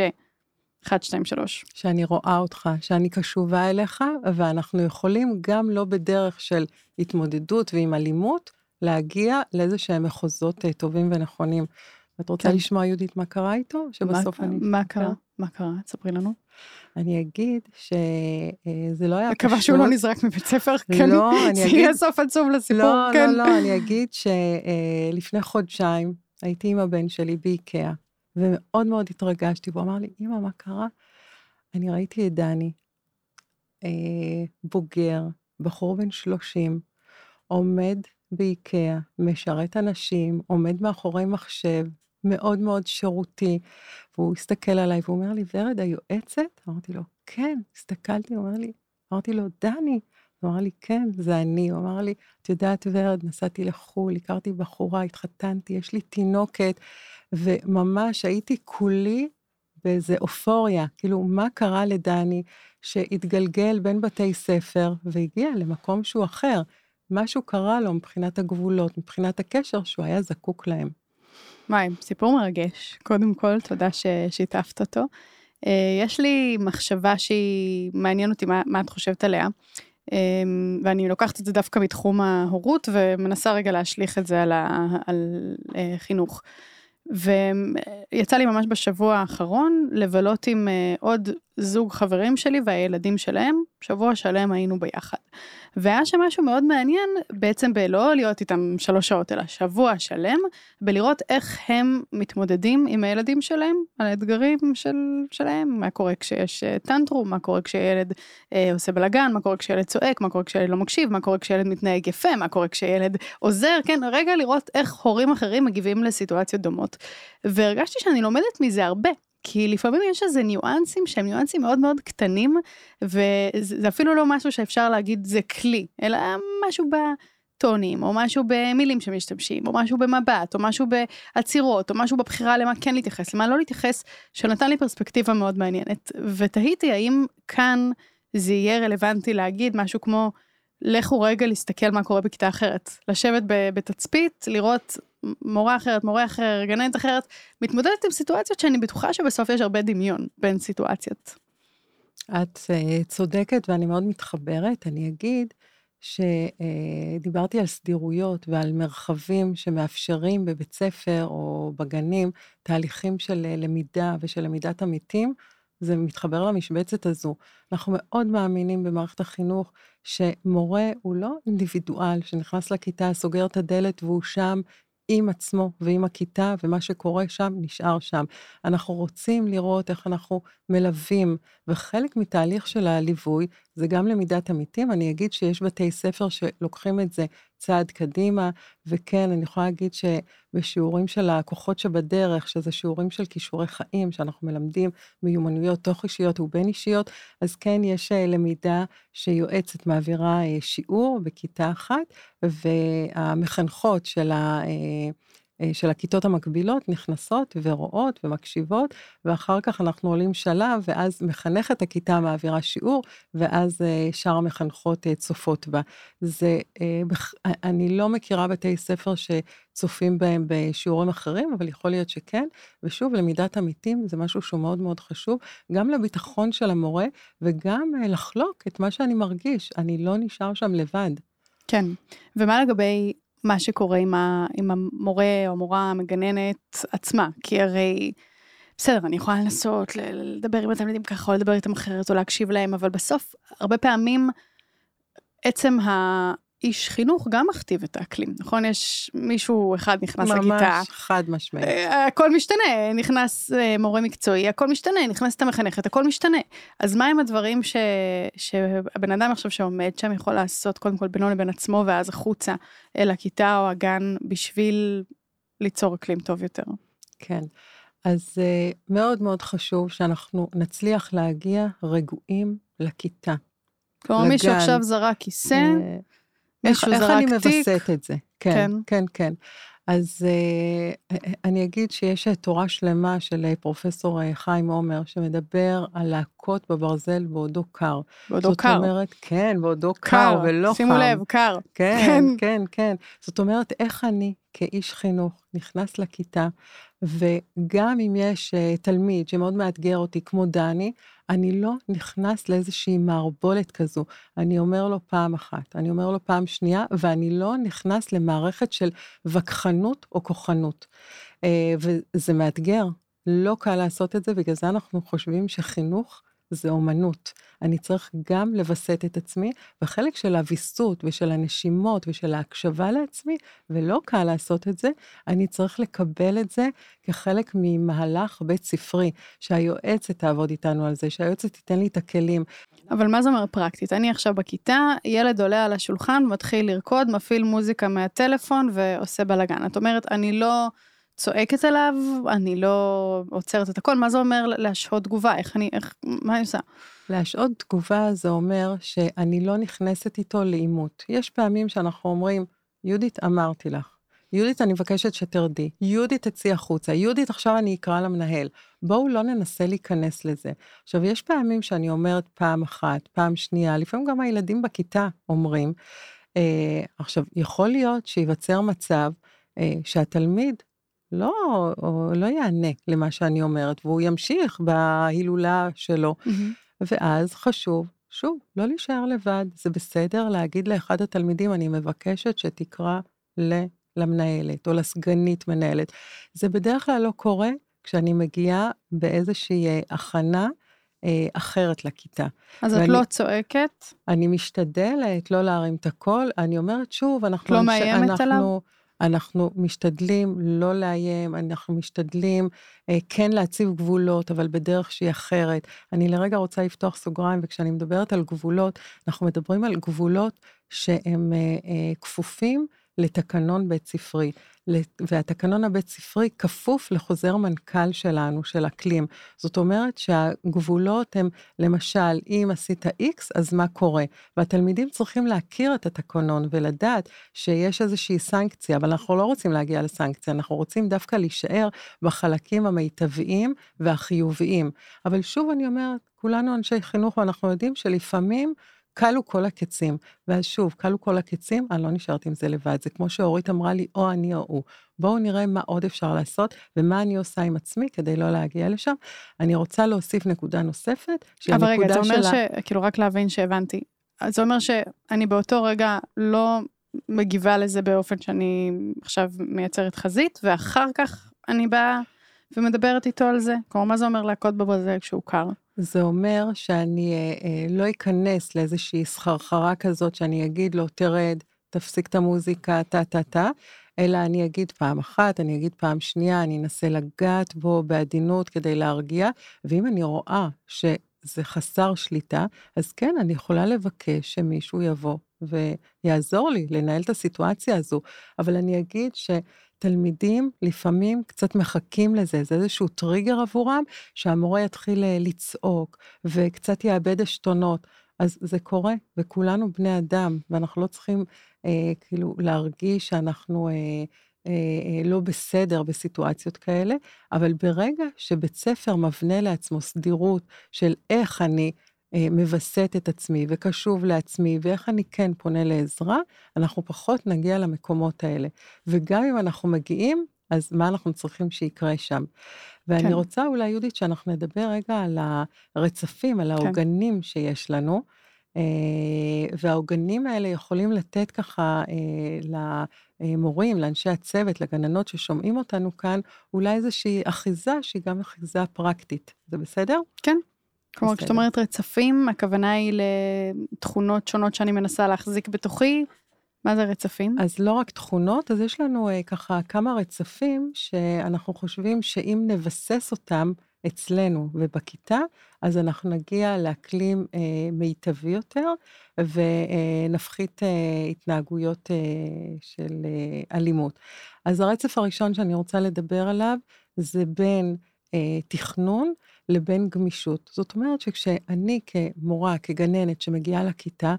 1, 2, 3. שאני רואה אותך, שאני קשובה אליך, ואנחנו יכולים גם לא בדרך של התמודדות ועם אלימות, להגיע לאיזה שהם מחוזות אה, טובים ונכונים. את רוצה כן. לשמוע, יהודית, מה קרה איתו? שבסוף מה, אני... מה קרה? מה קרה? ספרי לנו. אני אגיד שזה לא היה פשוט. מקווה שהוא לא נזרק מבית ספר, כן? לא, אני אגיד... זה יהיה סוף עצוב לסיפור, לא, כן. לא, לא, אני אגיד שלפני חודשיים הייתי עם הבן שלי באיקאה, ומאוד מאוד התרגשתי, והוא אמר לי, אמא, מה קרה? אני ראיתי את דני, אה, בוגר, בחור בן 30, עומד באיקאה, משרת אנשים, עומד מאחורי מחשב, מאוד מאוד שירותי. והוא הסתכל עליי והוא אומר לי, ורד, היועצת? אמרתי לו, כן. הסתכלתי, הוא אומר לי, אמרתי לו, דני. הוא אמר לי, כן, זה אני. הוא אמר לי, את יודעת, ורד, נסעתי לחו"ל, הכרתי בחורה, התחתנתי, יש לי תינוקת, וממש הייתי כולי באיזה אופוריה. כאילו, מה קרה לדני שהתגלגל בין בתי ספר והגיע למקום שהוא אחר? משהו קרה לו מבחינת הגבולות, מבחינת הקשר שהוא היה זקוק להם. וואי, סיפור מרגש. קודם כל, תודה ששיתפת אותו. אה, יש לי מחשבה שהיא, מעניין אותי מה, מה את חושבת עליה, אה, ואני לוקחת את זה דווקא מתחום ההורות ומנסה רגע להשליך את זה על, ה, על אה, חינוך. ויצא לי ממש בשבוע האחרון לבלות עם עוד זוג חברים שלי והילדים שלהם, שבוע שלם היינו ביחד. והיה שם משהו מאוד מעניין, בעצם בלא להיות איתם שלוש שעות, אלא שבוע שלם, בלראות איך הם מתמודדים עם הילדים שלהם, על האתגרים של, שלהם, מה קורה כשיש אה, טנטרום, מה קורה כשילד אה, עושה בלאגן, מה קורה כשילד צועק, מה קורה כשילד לא מקשיב, מה קורה כשילד מתנהג יפה, מה קורה כשילד עוזר, כן, רגע לראות איך הורים אחרים מגיבים לסיטואציות דומות. והרגשתי שאני לומדת מזה הרבה, כי לפעמים יש איזה ניואנסים שהם ניואנסים מאוד מאוד קטנים, וזה אפילו לא משהו שאפשר להגיד זה כלי, אלא משהו בטונים, או משהו במילים שמשתמשים, או משהו במבט, או משהו בעצירות, או משהו בבחירה למה כן להתייחס, למה לא להתייחס, שנתן לי פרספקטיבה מאוד מעניינת. ותהיתי האם כאן זה יהיה רלוונטי להגיד משהו כמו, לכו רגע להסתכל מה קורה בכיתה אחרת. לשבת בתצפית, לראות מורה אחרת, מורה אחר, גננת אחרת, מתמודדת עם סיטואציות שאני בטוחה שבסוף יש הרבה דמיון בין סיטואציות. את uh, צודקת ואני מאוד מתחברת. אני אגיד שדיברתי uh, על סדירויות ועל מרחבים שמאפשרים בבית ספר או בגנים תהליכים של uh, למידה ושל למידת עמיתים. זה מתחבר למשבצת הזו. אנחנו מאוד מאמינים במערכת החינוך שמורה הוא לא אינדיבידואל שנכנס לכיתה, סוגר את הדלת והוא שם עם עצמו ועם הכיתה, ומה שקורה שם נשאר שם. אנחנו רוצים לראות איך אנחנו מלווים, וחלק מתהליך של הליווי זה גם למידת עמיתים. אני אגיד שיש בתי ספר שלוקחים את זה צעד קדימה, וכן, אני יכולה להגיד שבשיעורים של הכוחות שבדרך, שזה שיעורים של כישורי חיים, שאנחנו מלמדים מיומנויות תוך אישיות ובין אישיות, אז כן, יש אה, למידה שיועצת מעבירה אה, שיעור בכיתה אחת, והמחנכות של ה... אה, של הכיתות המקבילות נכנסות ורואות ומקשיבות, ואחר כך אנחנו עולים שלב, ואז מחנכת הכיתה מעבירה שיעור, ואז אה, שאר המחנכות אה, צופות בה. זה, אני לא מכירה בתי ספר שצופים בהם בשיעורים אחרים, אבל יכול להיות שכן. ושוב, למידת עמיתים זה משהו שהוא מאוד מאוד חשוב, גם לביטחון של המורה, וגם לחלוק את מה שאני מרגיש. אני לא נשאר שם לבד. כן, ומה לגבי מה שקורה עם, ה, עם המורה או המורה המגננת עצמה, כי הרי, בסדר, אני יכולה לנסות לדבר עם התלמידים ככה, או לדבר איתם אחרת, או להקשיב להם, אבל בסוף, הרבה פעמים, עצם האיש חינוך גם מכתיב את האקלים, נכון? יש מישהו אחד נכנס ממש לכיתה. ממש חד משמעית. אה, הכל משתנה, נכנס אה, מורה מקצועי, הכל משתנה, נכנסת המחנכת, הכל משתנה. אז מה עם הדברים ש... שהבן אדם עכשיו שעומד שם יכול לעשות, קודם כל בינו לבין עצמו, ואז החוצה אל הכיתה או הגן, בשביל ליצור אקלים טוב יותר? כן. אז uh, מאוד מאוד חשוב שאנחנו נצליח להגיע רגועים לכיתה. כלומר, מישהו עכשיו זרק כיסא, מישהו זרק תיק. איך אני מווסת את זה? כן, כן, כן. כן. אז uh, אני אגיד שיש תורה שלמה של פרופסור חיים עומר, שמדבר על להכות בברזל בעודו קר. בעודו זאת קר. זאת אומרת, כן, בעודו קר, קר ולא שימו חם. שימו לב, קר. כן, כן, כן, כן. זאת אומרת, איך אני כאיש חינוך נכנס לכיתה, וגם אם יש uh, תלמיד שמאוד מאתגר אותי, כמו דני, אני לא נכנס לאיזושהי מערבולת כזו. אני אומר לו פעם אחת, אני אומר לו פעם שנייה, ואני לא נכנס למערכת של וכחנות או כוחנות. Uh, וזה מאתגר, לא קל לעשות את זה, בגלל זה אנחנו חושבים שחינוך זה אומנות. אני צריך גם לווסת את עצמי, וחלק של הוויסות ושל הנשימות ושל ההקשבה לעצמי, ולא קל לעשות את זה, אני צריך לקבל את זה כחלק ממהלך בית ספרי, שהיועצת תעבוד איתנו על זה, שהיועצת תיתן לי את הכלים. אבל מה זה אומר פרקטית? אני עכשיו בכיתה, ילד עולה על השולחן, מתחיל לרקוד, מפעיל מוזיקה מהטלפון ועושה בלאגן. את אומרת, אני לא... צועקת עליו, אני לא עוצרת את הכל, מה זה אומר להשהות תגובה? איך אני, איך, מה אני עושה? להשהות תגובה זה אומר שאני לא נכנסת איתו לעימות. יש פעמים שאנחנו אומרים, יהודית, אמרתי לך. יהודית, אני מבקשת שתרדי. יהודית, תצאי החוצה. יהודית, עכשיו אני אקרא למנהל. בואו לא ננסה להיכנס לזה. עכשיו, יש פעמים שאני אומרת פעם אחת, פעם שנייה, לפעמים גם הילדים בכיתה אומרים. אה, עכשיו, יכול להיות שייווצר מצב אה, שהתלמיד לא, לא יענה למה שאני אומרת, והוא ימשיך בהילולה שלו. Mm-hmm. ואז חשוב, שוב, לא להישאר לבד. זה בסדר להגיד לאחד התלמידים, אני מבקשת שתקרא ל... למנהלת או לסגנית מנהלת. זה בדרך כלל לא קורה כשאני מגיעה באיזושהי אה, הכנה אה, אחרת לכיתה. אז ואני, את לא צועקת? אני משתדלת לא להרים את הקול. אני אומרת שוב, אנחנו... לא מאיימת אנחנו, עליו? אנחנו משתדלים לא לאיים, אנחנו משתדלים אה, כן להציב גבולות, אבל בדרך שהיא אחרת. אני לרגע רוצה לפתוח סוגריים, וכשאני מדברת על גבולות, אנחנו מדברים על גבולות שהם אה, אה, כפופים לתקנון בית ספרי. והתקנון הבית ספרי כפוף לחוזר מנכ"ל שלנו, של אקלים. זאת אומרת שהגבולות הם, למשל, אם עשית X, אז מה קורה? והתלמידים צריכים להכיר את התקנון ולדעת שיש איזושהי סנקציה, אבל אנחנו לא רוצים להגיע לסנקציה, אנחנו רוצים דווקא להישאר בחלקים המיטביים והחיוביים. אבל שוב אני אומרת, כולנו אנשי חינוך ואנחנו יודעים שלפעמים כלו כל הקצים. ואז שוב, כלו כל הקצים, אני לא נשארת עם זה לבד. זה כמו שאורית אמרה לי, או אני או הוא. בואו נראה מה עוד אפשר לעשות, ומה אני עושה עם עצמי כדי לא להגיע לשם. אני רוצה להוסיף נקודה נוספת, שהיא הנקודה שלה... אבל רגע, זה אומר שלה... ש... כאילו, רק להבין שהבנתי. זה אומר שאני באותו רגע לא מגיבה לזה באופן שאני עכשיו מייצרת חזית, ואחר כך אני באה ומדברת איתו על זה. כלומר, מה זה אומר להכות בברזל כשהוא קר? זה אומר שאני אה, אה, לא אכנס לאיזושהי סחרחרה כזאת, שאני אגיד לו, תרד, תפסיק את המוזיקה, טה-טה-טה, אלא אני אגיד פעם אחת, אני אגיד פעם שנייה, אני אנסה לגעת בו בעדינות כדי להרגיע, ואם אני רואה שזה חסר שליטה, אז כן, אני יכולה לבקש שמישהו יבוא ויעזור לי לנהל את הסיטואציה הזו, אבל אני אגיד ש... תלמידים לפעמים קצת מחכים לזה, זה איזשהו טריגר עבורם, שהמורה יתחיל אה, לצעוק וקצת יאבד עשתונות. אז זה קורה, וכולנו בני אדם, ואנחנו לא צריכים אה, כאילו להרגיש שאנחנו אה, אה, אה, לא בסדר בסיטואציות כאלה, אבל ברגע שבית ספר מבנה לעצמו סדירות של איך אני מווסת את עצמי וקשוב לעצמי, ואיך אני כן פונה לעזרה, אנחנו פחות נגיע למקומות האלה. וגם אם אנחנו מגיעים, אז מה אנחנו צריכים שיקרה שם? ואני כן. רוצה אולי, יהודית, שאנחנו נדבר רגע על הרצפים, על כן. העוגנים כן. שיש לנו. אה, והעוגנים האלה יכולים לתת ככה אה, למורים, לאנשי הצוות, לגננות ששומעים אותנו כאן, אולי איזושהי אחיזה שהיא גם אחיזה פרקטית. זה בסדר? כן. כלומר, כשאת אומרת רצפים, הכוונה היא לתכונות שונות שאני מנסה להחזיק בתוכי. מה זה רצפים? אז לא רק תכונות, אז יש לנו אה, ככה כמה רצפים שאנחנו חושבים שאם נבסס אותם אצלנו ובכיתה, אז אנחנו נגיע לאקלים אה, מיטבי יותר ונפחית אה, התנהגויות אה, של אה, אלימות. אז הרצף הראשון שאני רוצה לדבר עליו זה בין אה, תכנון לבין גמישות. זאת אומרת שכשאני כמורה, כגננת שמגיעה לכיתה,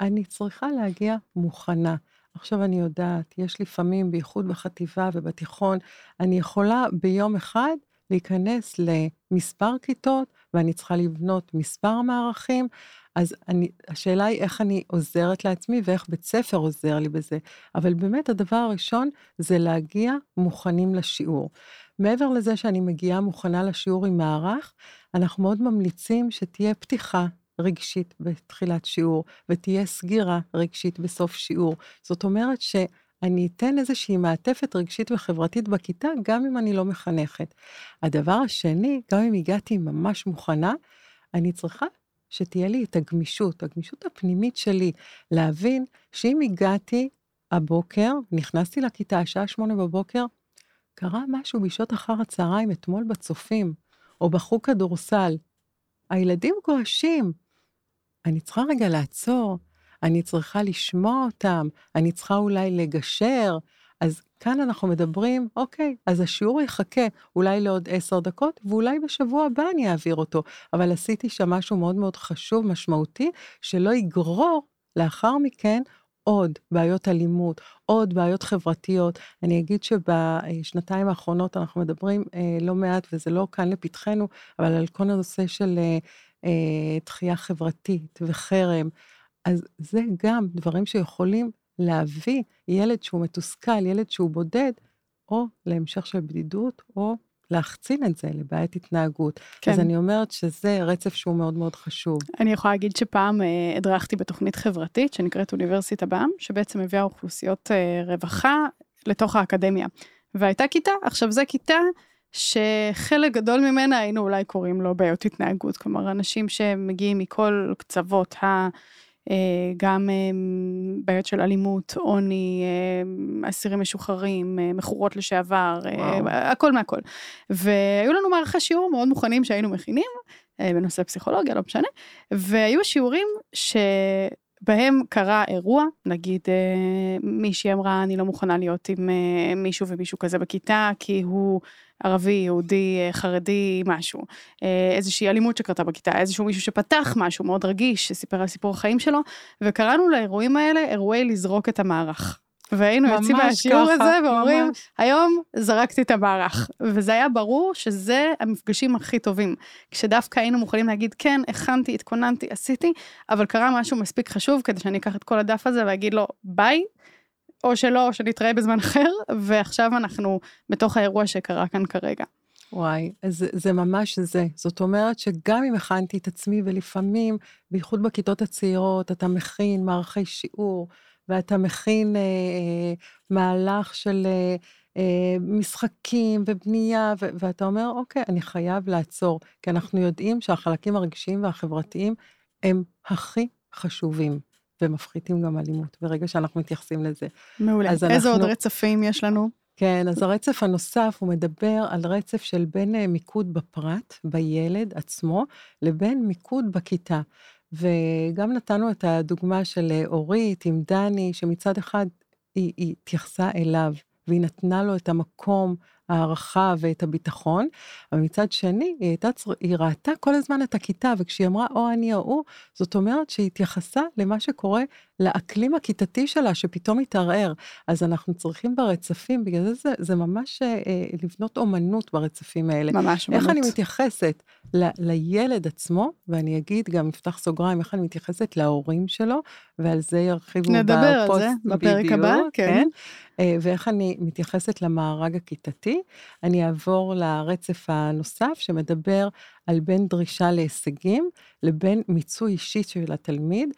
אני צריכה להגיע מוכנה. עכשיו אני יודעת, יש לפעמים, בייחוד בחטיבה ובתיכון, אני יכולה ביום אחד להיכנס למספר כיתות, ואני צריכה לבנות מספר מערכים, אז אני, השאלה היא איך אני עוזרת לעצמי ואיך בית ספר עוזר לי בזה. אבל באמת הדבר הראשון זה להגיע מוכנים לשיעור. מעבר לזה שאני מגיעה מוכנה לשיעור עם מערך, אנחנו מאוד ממליצים שתהיה פתיחה רגשית בתחילת שיעור, ותהיה סגירה רגשית בסוף שיעור. זאת אומרת שאני אתן איזושהי מעטפת רגשית וחברתית בכיתה, גם אם אני לא מחנכת. הדבר השני, גם אם הגעתי ממש מוכנה, אני צריכה שתהיה לי את הגמישות, הגמישות הפנימית שלי, להבין שאם הגעתי הבוקר, נכנסתי לכיתה, השעה שמונה בבוקר, קרה משהו בשעות אחר הצהריים אתמול בצופים, או בחוג כדורסל. הילדים גועשים. אני צריכה רגע לעצור, אני צריכה לשמוע אותם, אני צריכה אולי לגשר. אז כאן אנחנו מדברים, אוקיי, אז השיעור יחכה אולי לעוד עשר דקות, ואולי בשבוע הבא אני אעביר אותו, אבל עשיתי שם משהו מאוד מאוד חשוב, משמעותי, שלא יגרור לאחר מכן עוד בעיות אלימות, עוד בעיות חברתיות. אני אגיד שבשנתיים האחרונות אנחנו מדברים אה, לא מעט, וזה לא כאן לפתחנו, אבל על כל הנושא של אה, אה, דחייה חברתית וחרם. אז זה גם דברים שיכולים להביא ילד שהוא מתוסכל, ילד שהוא בודד, או להמשך של בדידות, או להחצין את זה לבעיית התנהגות. כן. אז אני אומרת שזה רצף שהוא מאוד מאוד חשוב. אני יכולה להגיד שפעם אה, הדרכתי בתוכנית חברתית שנקראת אוניברסיטה בעם, שבעצם מביאה אוכלוסיות אה, רווחה לתוך האקדמיה. והייתה כיתה, עכשיו זו כיתה שחלק גדול ממנה היינו אולי קוראים לו בעיות התנהגות, כלומר אנשים שמגיעים מכל קצוות ה... אה, גם אה, בעיות של אלימות, עוני, אה, אסירים משוחררים, מכורות לשעבר, וואו. הכל מהכל. והיו לנו מערכי שיעור מאוד מוכנים שהיינו מכינים, בנושא פסיכולוגיה, לא משנה, והיו שיעורים ש... בהם קרה אירוע, נגיד מישהי אמרה אני לא מוכנה להיות עם מישהו ומישהו כזה בכיתה כי הוא ערבי, יהודי, אה, חרדי, משהו. אה, איזושהי אלימות שקרתה בכיתה, איזשהו מישהו שפתח משהו מאוד רגיש, שסיפר על סיפור החיים שלו, וקראנו לאירועים האלה אירועי לזרוק את המערך. והיינו יוצאים מהשיעור הזה ואומרים, ממש. היום זרקתי את המערך. וזה היה ברור שזה המפגשים הכי טובים. כשדווקא היינו מוכנים להגיד, כן, הכנתי, התכוננתי, עשיתי, אבל קרה משהו מספיק חשוב כדי שאני אקח את כל הדף הזה ואגיד לו, ביי, או שלא, או שנתראה בזמן אחר, ועכשיו אנחנו בתוך האירוע שקרה כאן כרגע. וואי, זה, זה ממש זה. זאת אומרת שגם אם הכנתי את עצמי, ולפעמים, בייחוד בכיתות הצעירות, אתה מכין מערכי שיעור, ואתה מכין אה, אה, מהלך של אה, אה, משחקים ובנייה, ו- ואתה אומר, אוקיי, אני חייב לעצור, כי אנחנו יודעים שהחלקים הרגשיים והחברתיים הם הכי חשובים. ומפחיתים גם אלימות, ברגע שאנחנו מתייחסים לזה. מעולה. איזה אנחנו... עוד רצפים יש לנו? כן, אז הרצף הנוסף, הוא מדבר על רצף של בין אה, מיקוד בפרט, בילד עצמו, לבין מיקוד בכיתה. וגם נתנו את הדוגמה של אה, אורית עם דני, שמצד אחד היא, היא התייחסה אליו, והיא נתנה לו את המקום הערכה ואת הביטחון, אבל מצד שני, היא, הייתה, היא ראתה כל הזמן את הכיתה, וכשהיא אמרה, או אני או הוא, זאת אומרת שהיא התייחסה למה שקורה לאקלים הכיתתי שלה, שפתאום התערער. אז אנחנו צריכים ברצפים, בגלל זה זה, זה ממש אה, אה לבנות אומנות ברצפים האלה. ממש אומנות. איך אני מתייחסת ל, לילד עצמו, ואני אגיד גם, נפתח סוגריים, איך אני מתייחסת להורים שלו, ועל זה ירחיבו בפוסט. נדבר על זה בפרק הבא, כן. כן. אה, ואיך אני מתייחסת למארג הכיתתי. אני אעבור לרצף הנוסף, שמדבר על בין דרישה להישגים לבין מיצוי אישי של התלמיד.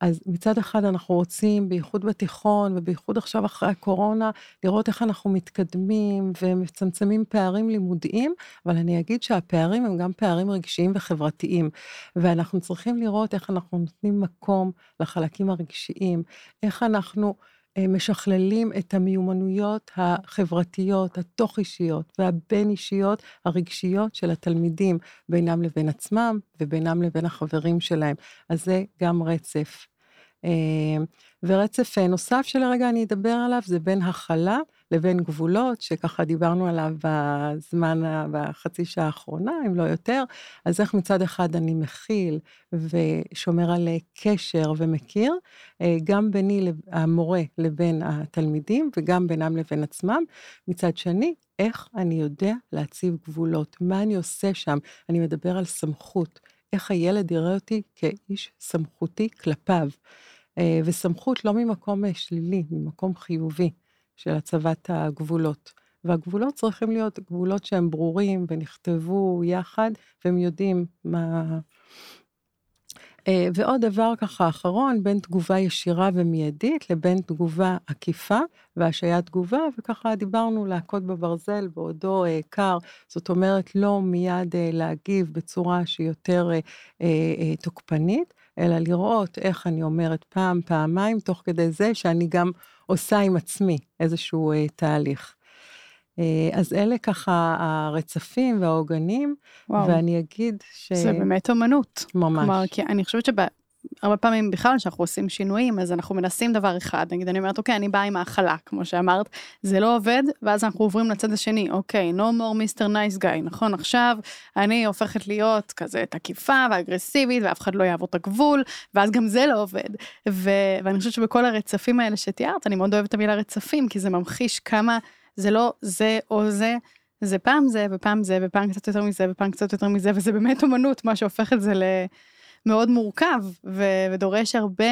אז מצד אחד אנחנו רוצים, בייחוד בתיכון ובייחוד עכשיו אחרי הקורונה, לראות איך אנחנו מתקדמים ומצמצמים פערים לימודיים, אבל אני אגיד שהפערים הם גם פערים רגשיים וחברתיים, ואנחנו צריכים לראות איך אנחנו נותנים מקום לחלקים הרגשיים, איך אנחנו... משכללים את המיומנויות החברתיות, התוך-אישיות והבין-אישיות הרגשיות של התלמידים בינם לבין עצמם ובינם לבין החברים שלהם. אז זה גם רצף. אה, ורצף אה, נוסף שלרגע אני אדבר עליו זה בין הכלה לבין גבולות, שככה דיברנו עליו בזמן, בחצי שעה האחרונה, אם לא יותר. אז איך מצד אחד אני מכיל ושומר על קשר ומכיר, אה, גם ביני, המורה, לבין התלמידים, וגם בינם לבין עצמם. מצד שני, איך אני יודע להציב גבולות, מה אני עושה שם. אני מדבר על סמכות, איך הילד יראה אותי כאיש סמכותי כלפיו. אה, וסמכות לא ממקום שלילי, ממקום חיובי. של הצבת הגבולות. והגבולות צריכים להיות גבולות שהם ברורים ונכתבו יחד, והם יודעים מה... אה, ועוד דבר ככה אחרון, בין תגובה ישירה ומיידית לבין תגובה עקיפה והשעיית תגובה, וככה דיברנו להכות בברזל בעודו אה, קר, זאת אומרת לא מיד אה, להגיב בצורה שהיא יותר אה, תוקפנית, אלא לראות איך אני אומרת פעם, פעמיים, תוך כדי זה שאני גם עושה עם עצמי איזשהו אה, תהליך. אה, אז אלה ככה הרצפים והעוגנים, וואו. ואני אגיד ש... זה באמת אמנות. ממש. כלומר, כי אני חושבת שב... הרבה פעמים בכלל כשאנחנו עושים שינויים אז אנחנו מנסים דבר אחד נגיד אני אומרת אוקיי אני באה עם האכלה כמו שאמרת זה לא עובד ואז אנחנו עוברים לצד השני אוקיי no more Mr. nice guy נכון עכשיו אני הופכת להיות כזה תקיפה ואגרסיבית ואף אחד לא יעבור את הגבול ואז גם זה לא עובד ו... ואני חושבת שבכל הרצפים האלה שתיארת אני מאוד אוהבת את המילה רצפים כי זה ממחיש כמה זה לא זה או זה. זה פעם זה ופעם זה ופעם קצת יותר מזה ופעם קצת יותר מזה וזה באמת אומנות מה שהופך את זה ל... מאוד מורכב ו- ודורש הרבה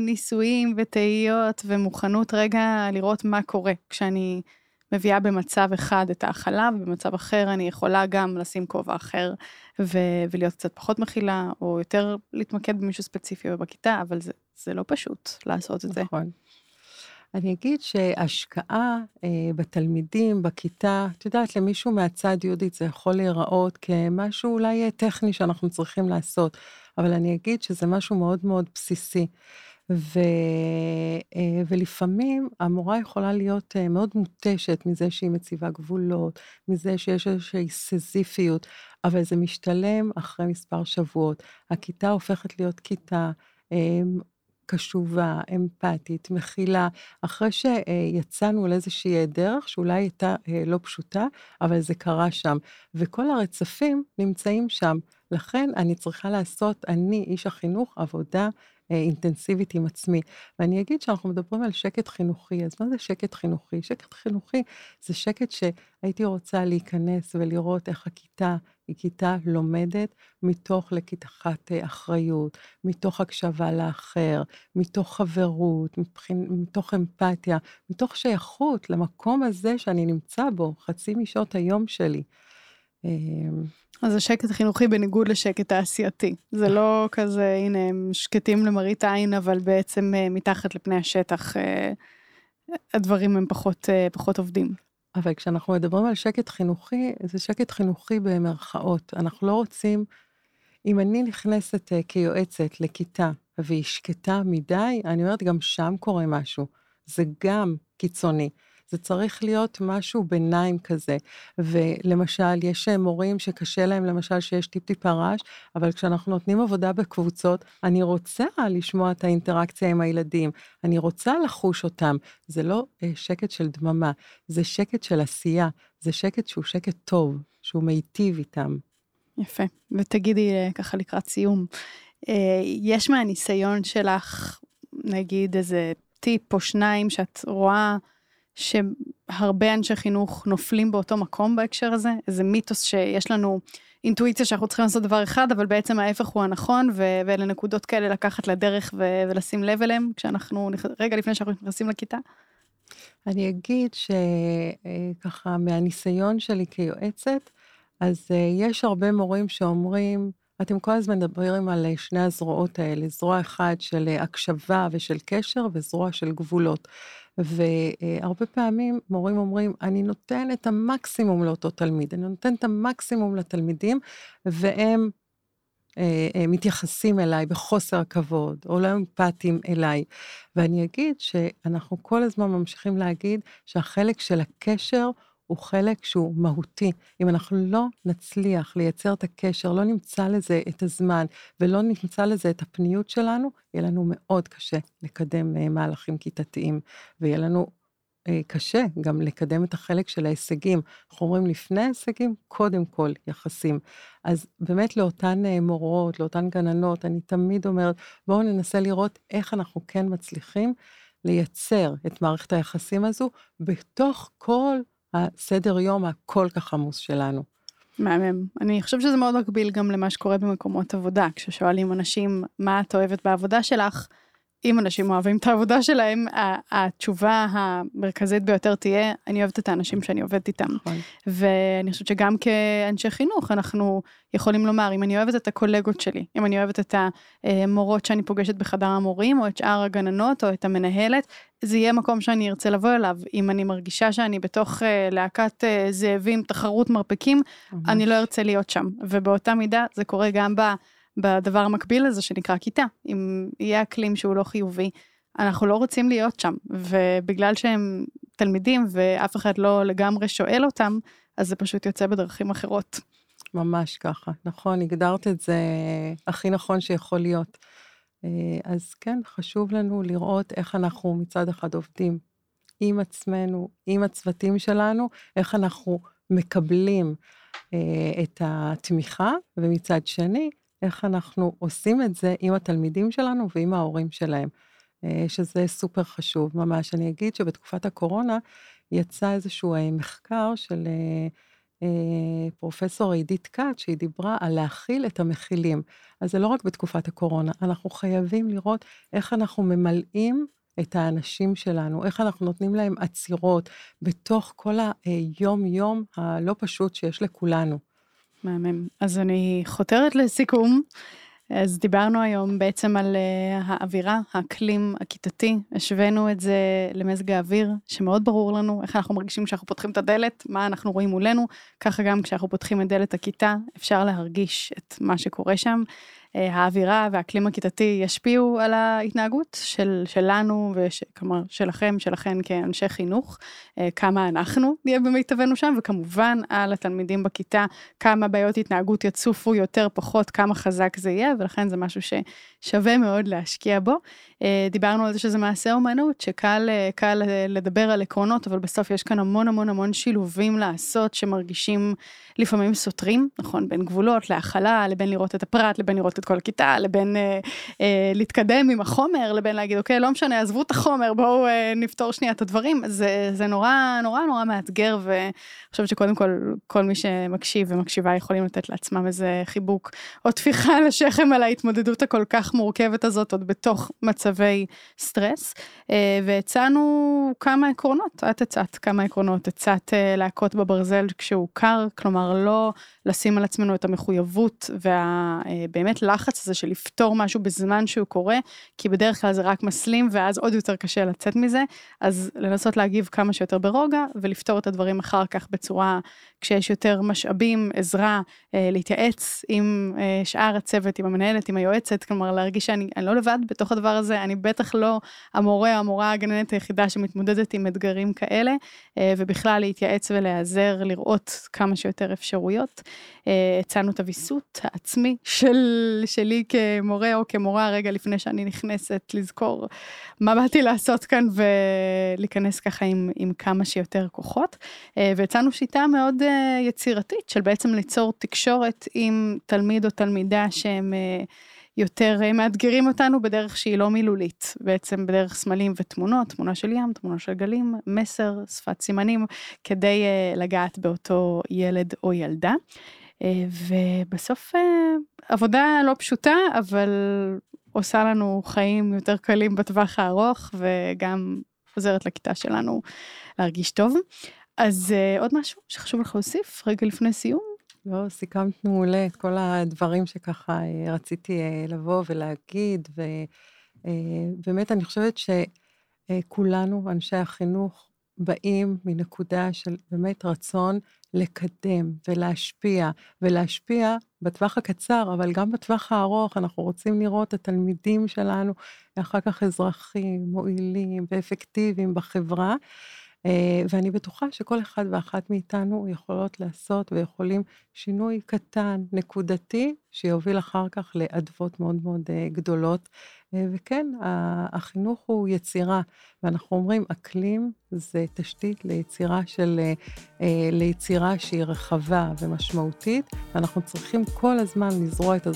ניסויים ותהיות ומוכנות רגע לראות מה קורה כשאני מביאה במצב אחד את ההכלה ובמצב אחר אני יכולה גם לשים כובע אחר ו- ולהיות קצת פחות מכילה או יותר להתמקד במישהו ספציפי בכיתה אבל זה, זה לא פשוט לעשות את זה. נכון. אני אגיד שהשקעה אה, בתלמידים, בכיתה, את יודעת, למישהו מהצד, יהודית, זה יכול להיראות כמשהו אולי אה, טכני שאנחנו צריכים לעשות, אבל אני אגיד שזה משהו מאוד מאוד בסיסי. ו, אה, ולפעמים המורה יכולה להיות אה, מאוד מותשת מזה שהיא מציבה גבולות, מזה שיש איזושהי סזיפיות, אבל זה משתלם אחרי מספר שבועות. הכיתה הופכת להיות כיתה. אה, קשובה, אמפתית, מכילה, אחרי שיצאנו לאיזושהי דרך שאולי הייתה לא פשוטה, אבל זה קרה שם. וכל הרצפים נמצאים שם. לכן אני צריכה לעשות, אני, איש החינוך, עבודה אה, אינטנסיבית עם עצמי. ואני אגיד שאנחנו מדברים על שקט חינוכי, אז מה זה שקט חינוכי? שקט חינוכי זה שקט שהייתי רוצה להיכנס ולראות איך הכיתה היא כיתה לומדת מתוך לקיחת אה, אחריות, מתוך הקשבה לאחר, מתוך חברות, מבחין, מתוך אמפתיה, מתוך שייכות למקום הזה שאני נמצא בו, חצי משעות היום שלי. אז השקט החינוכי בניגוד לשקט העשייתי. זה לא כזה, הנה, הם שקטים למראית עין, אבל בעצם אה, מתחת לפני השטח אה, הדברים הם פחות, אה, פחות עובדים. אבל כשאנחנו מדברים על שקט חינוכי, זה שקט חינוכי במרכאות. אנחנו לא רוצים, אם אני נכנסת כיועצת לכיתה והיא שקטה מדי, אני אומרת, גם שם קורה משהו. זה גם קיצוני. זה צריך להיות משהו ביניים כזה. ולמשל, יש מורים שקשה להם, למשל, שיש טיפ-טיפה רעש, אבל כשאנחנו נותנים עבודה בקבוצות, אני רוצה לשמוע את האינטראקציה עם הילדים, אני רוצה לחוש אותם. זה לא אה, שקט של דממה, זה שקט של עשייה, זה שקט שהוא שקט טוב, שהוא מיטיב איתם. יפה. ותגידי, אה, ככה לקראת סיום, אה, יש מהניסיון שלך, נגיד איזה טיפ או שניים שאת רואה שהרבה אנשי חינוך נופלים באותו מקום בהקשר הזה, איזה מיתוס שיש לנו אינטואיציה שאנחנו צריכים לעשות דבר אחד, אבל בעצם ההפך הוא הנכון, ו- ואלה נקודות כאלה לקחת לדרך ו- ולשים לב אליהם, כשאנחנו, רגע לפני שאנחנו נכנסים לכיתה. אני אגיד שככה, מהניסיון שלי כיועצת, אז אה, יש הרבה מורים שאומרים, אתם כל הזמן מדברים על אה, שני הזרועות האלה, זרוע אחת של אה, הקשבה ושל קשר וזרוע של גבולות. והרבה פעמים מורים אומרים, אני נותן את המקסימום לאותו תלמיד, אני נותן את המקסימום לתלמידים, והם אה, אה, מתייחסים אליי בחוסר הכבוד, או לא אמפתיים אליי. ואני אגיד שאנחנו כל הזמן ממשיכים להגיד שהחלק של הקשר הוא חלק שהוא מהותי. אם אנחנו לא נצליח לייצר את הקשר, לא נמצא לזה את הזמן ולא נמצא לזה את הפניות שלנו, יהיה לנו מאוד קשה לקדם אה, מהלכים כיתתיים, ויהיה לנו אה, קשה גם לקדם את החלק של ההישגים. אנחנו אומרים לפני ההישגים, קודם כל יחסים. אז באמת לאותן אה, מורות, לאותן גננות, אני תמיד אומרת, בואו ננסה לראות איך אנחנו כן מצליחים לייצר את מערכת היחסים הזו בתוך כל הסדר יום הכל כך עמוס שלנו. מהמם. אני חושבת שזה מאוד מקביל גם למה שקורה במקומות עבודה, כששואלים אנשים מה את אוהבת בעבודה שלך, אם אנשים אוהבים את העבודה שלהם, התשובה המרכזית ביותר תהיה, אני אוהבת את האנשים שאני עובדת איתם. נכון. ואני חושבת שגם כאנשי חינוך, אנחנו יכולים לומר, אם אני אוהבת את הקולגות שלי, אם אני אוהבת את המורות שאני פוגשת בחדר המורים, או את שאר הגננות, או את המנהלת, זה יהיה מקום שאני ארצה לבוא אליו. אם אני מרגישה שאני בתוך uh, להקת uh, זאבים, תחרות מרפקים, ממש. אני לא ארצה להיות שם. ובאותה מידה זה קורה גם ב... בדבר המקביל הזה שנקרא כיתה. אם יהיה אקלים שהוא לא חיובי, אנחנו לא רוצים להיות שם, ובגלל שהם תלמידים ואף אחד לא לגמרי שואל אותם, אז זה פשוט יוצא בדרכים אחרות. ממש ככה, נכון, הגדרת את זה הכי נכון שיכול להיות. אה, אז כן, חשוב לנו לראות איך אנחנו מצד אחד עובדים עם עצמנו, עם הצוותים שלנו, איך אנחנו מקבלים אה, את התמיכה, ומצד שני, איך אנחנו עושים את זה עם התלמידים שלנו ועם ההורים שלהם, אה, שזה סופר חשוב ממש. אני אגיד שבתקופת הקורונה יצא איזשהו אה, מחקר של אה, פרופסור עידית כת, שהיא דיברה על להכיל את המכילים. אז זה לא רק בתקופת הקורונה, אנחנו חייבים לראות איך אנחנו ממלאים את האנשים שלנו, איך אנחנו נותנים להם עצירות בתוך כל היום-יום הלא פשוט שיש לכולנו. מהמם. אז אני חותרת לסיכום. אז דיברנו היום בעצם על uh, האווירה, האקלים הכיתתי, השווינו את זה למזג האוויר, שמאוד ברור לנו איך אנחנו מרגישים כשאנחנו פותחים את הדלת, מה אנחנו רואים מולנו, ככה גם כשאנחנו פותחים את דלת הכיתה, אפשר להרגיש את מה שקורה שם. האווירה והאקלים הכיתתי ישפיעו על ההתנהגות של, שלנו, כלומר שלכם, שלכם כאנשי חינוך, כמה אנחנו נהיה במיטבנו שם, וכמובן על התלמידים בכיתה, כמה בעיות התנהגות יצופו יותר, פחות, כמה חזק זה יהיה, ולכן זה משהו ששווה מאוד להשקיע בו. דיברנו על זה שזה מעשה אומנות, שקל לדבר על עקרונות, אבל בסוף יש כאן המון המון המון שילובים לעשות, שמרגישים לפעמים סותרים, נכון, בין גבולות להכלה, לבין לראות את הפרט, לבין לראות את כל הכיתה, לבין אה, אה, להתקדם עם החומר, לבין להגיד, אוקיי, לא משנה, עזבו את החומר, בואו אה, נפתור שנייה את הדברים. זה, זה נורא נורא נורא מאתגר, ואני חושבת שקודם כל, כל מי שמקשיב ומקשיבה יכולים לתת לעצמם איזה חיבוק או טפיחה על השכם על ההתמודדות הכל כך מורכבת הזאת, עוד בתוך מצבי סטרס. אה, והצענו כמה עקרונות, את הצעת כמה עקרונות, הצעת אה, להכות בברזל כשהוא קר, כלומר לא לשים על עצמנו את המחויבות והבאמת אה, לחץ הזה של לפתור משהו בזמן שהוא קורה, כי בדרך כלל זה רק מסלים ואז עוד יותר קשה לצאת מזה, אז לנסות להגיב כמה שיותר ברוגע ולפתור את הדברים אחר כך בצורה, כשיש יותר משאבים, עזרה, להתייעץ עם שאר הצוות, עם המנהלת, עם היועצת, כלומר להרגיש שאני לא לבד בתוך הדבר הזה, אני בטח לא המורה, המורה, הגננת היחידה שמתמודדת עם אתגרים כאלה, אה, ובכלל להתייעץ ולהיעזר, לראות כמה שיותר אפשרויות. אה, הצענו את הוויסות העצמי של, שלי כמורה או כמורה רגע לפני שאני נכנסת, לזכור מה באתי לעשות כאן ולהיכנס ככה עם, עם כמה שיותר כוחות. אה, והצענו שיטה מאוד יצירתית של בעצם ליצור תקשורת עם תלמיד או תלמידה שהם... יותר אה, מאתגרים אותנו בדרך שהיא לא מילולית, בעצם בדרך סמלים ותמונות, תמונה של ים, תמונה של גלים, מסר, שפת סימנים, כדי לגעת באותו ילד או ילדה. ובסוף עבודה לא פשוטה, אבל עושה לנו חיים יותר קלים בטווח הארוך, וגם עוזרת לכיתה שלנו להרגיש טוב. אז uh, עוד משהו שחשוב לך להוסיף רגע לפני סיום? לא, סיכמת מעולה את כל הדברים שככה אה, רציתי אה, לבוא ולהגיד, ובאמת אני חושבת שכולנו, אנשי החינוך, באים מנקודה של באמת רצון לקדם ולהשפיע, ולהשפיע בטווח הקצר, אבל גם בטווח הארוך, אנחנו רוצים לראות את התלמידים שלנו אחר כך אזרחים, מועילים ואפקטיביים בחברה. אה, ואני בטוחה שכל אחד ואחת מאיתנו יכולות לעשות ויכולים שינוי קטן, נקודתי, שיוביל אחר כך לאדוות מאוד מאוד אה, גדולות. אה, וכן, החינוך הוא יצירה, ואנחנו אומרים, אקלים זה תשתית ליצירה של, ליצירה שהיא רחבה ומשמעותית, ואנחנו צריכים כל הזמן לזרוע את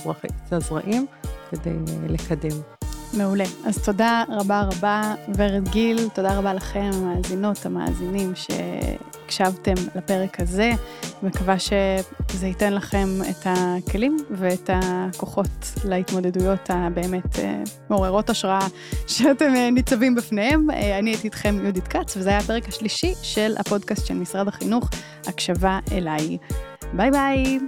הזרעים כדי לקדם. מעולה. אז תודה רבה רבה, ורד גיל, תודה רבה לכם, המאזינות, המאזינים, שהקשבתם לפרק הזה. מקווה שזה ייתן לכם את הכלים ואת הכוחות להתמודדויות הבאמת אה, מעוררות השראה שאתם אה, ניצבים בפניהם. אה, אני הייתי איתכם יהודית כץ, וזה היה הפרק השלישי של הפודקאסט של משרד החינוך, הקשבה אליי. ביי ביי.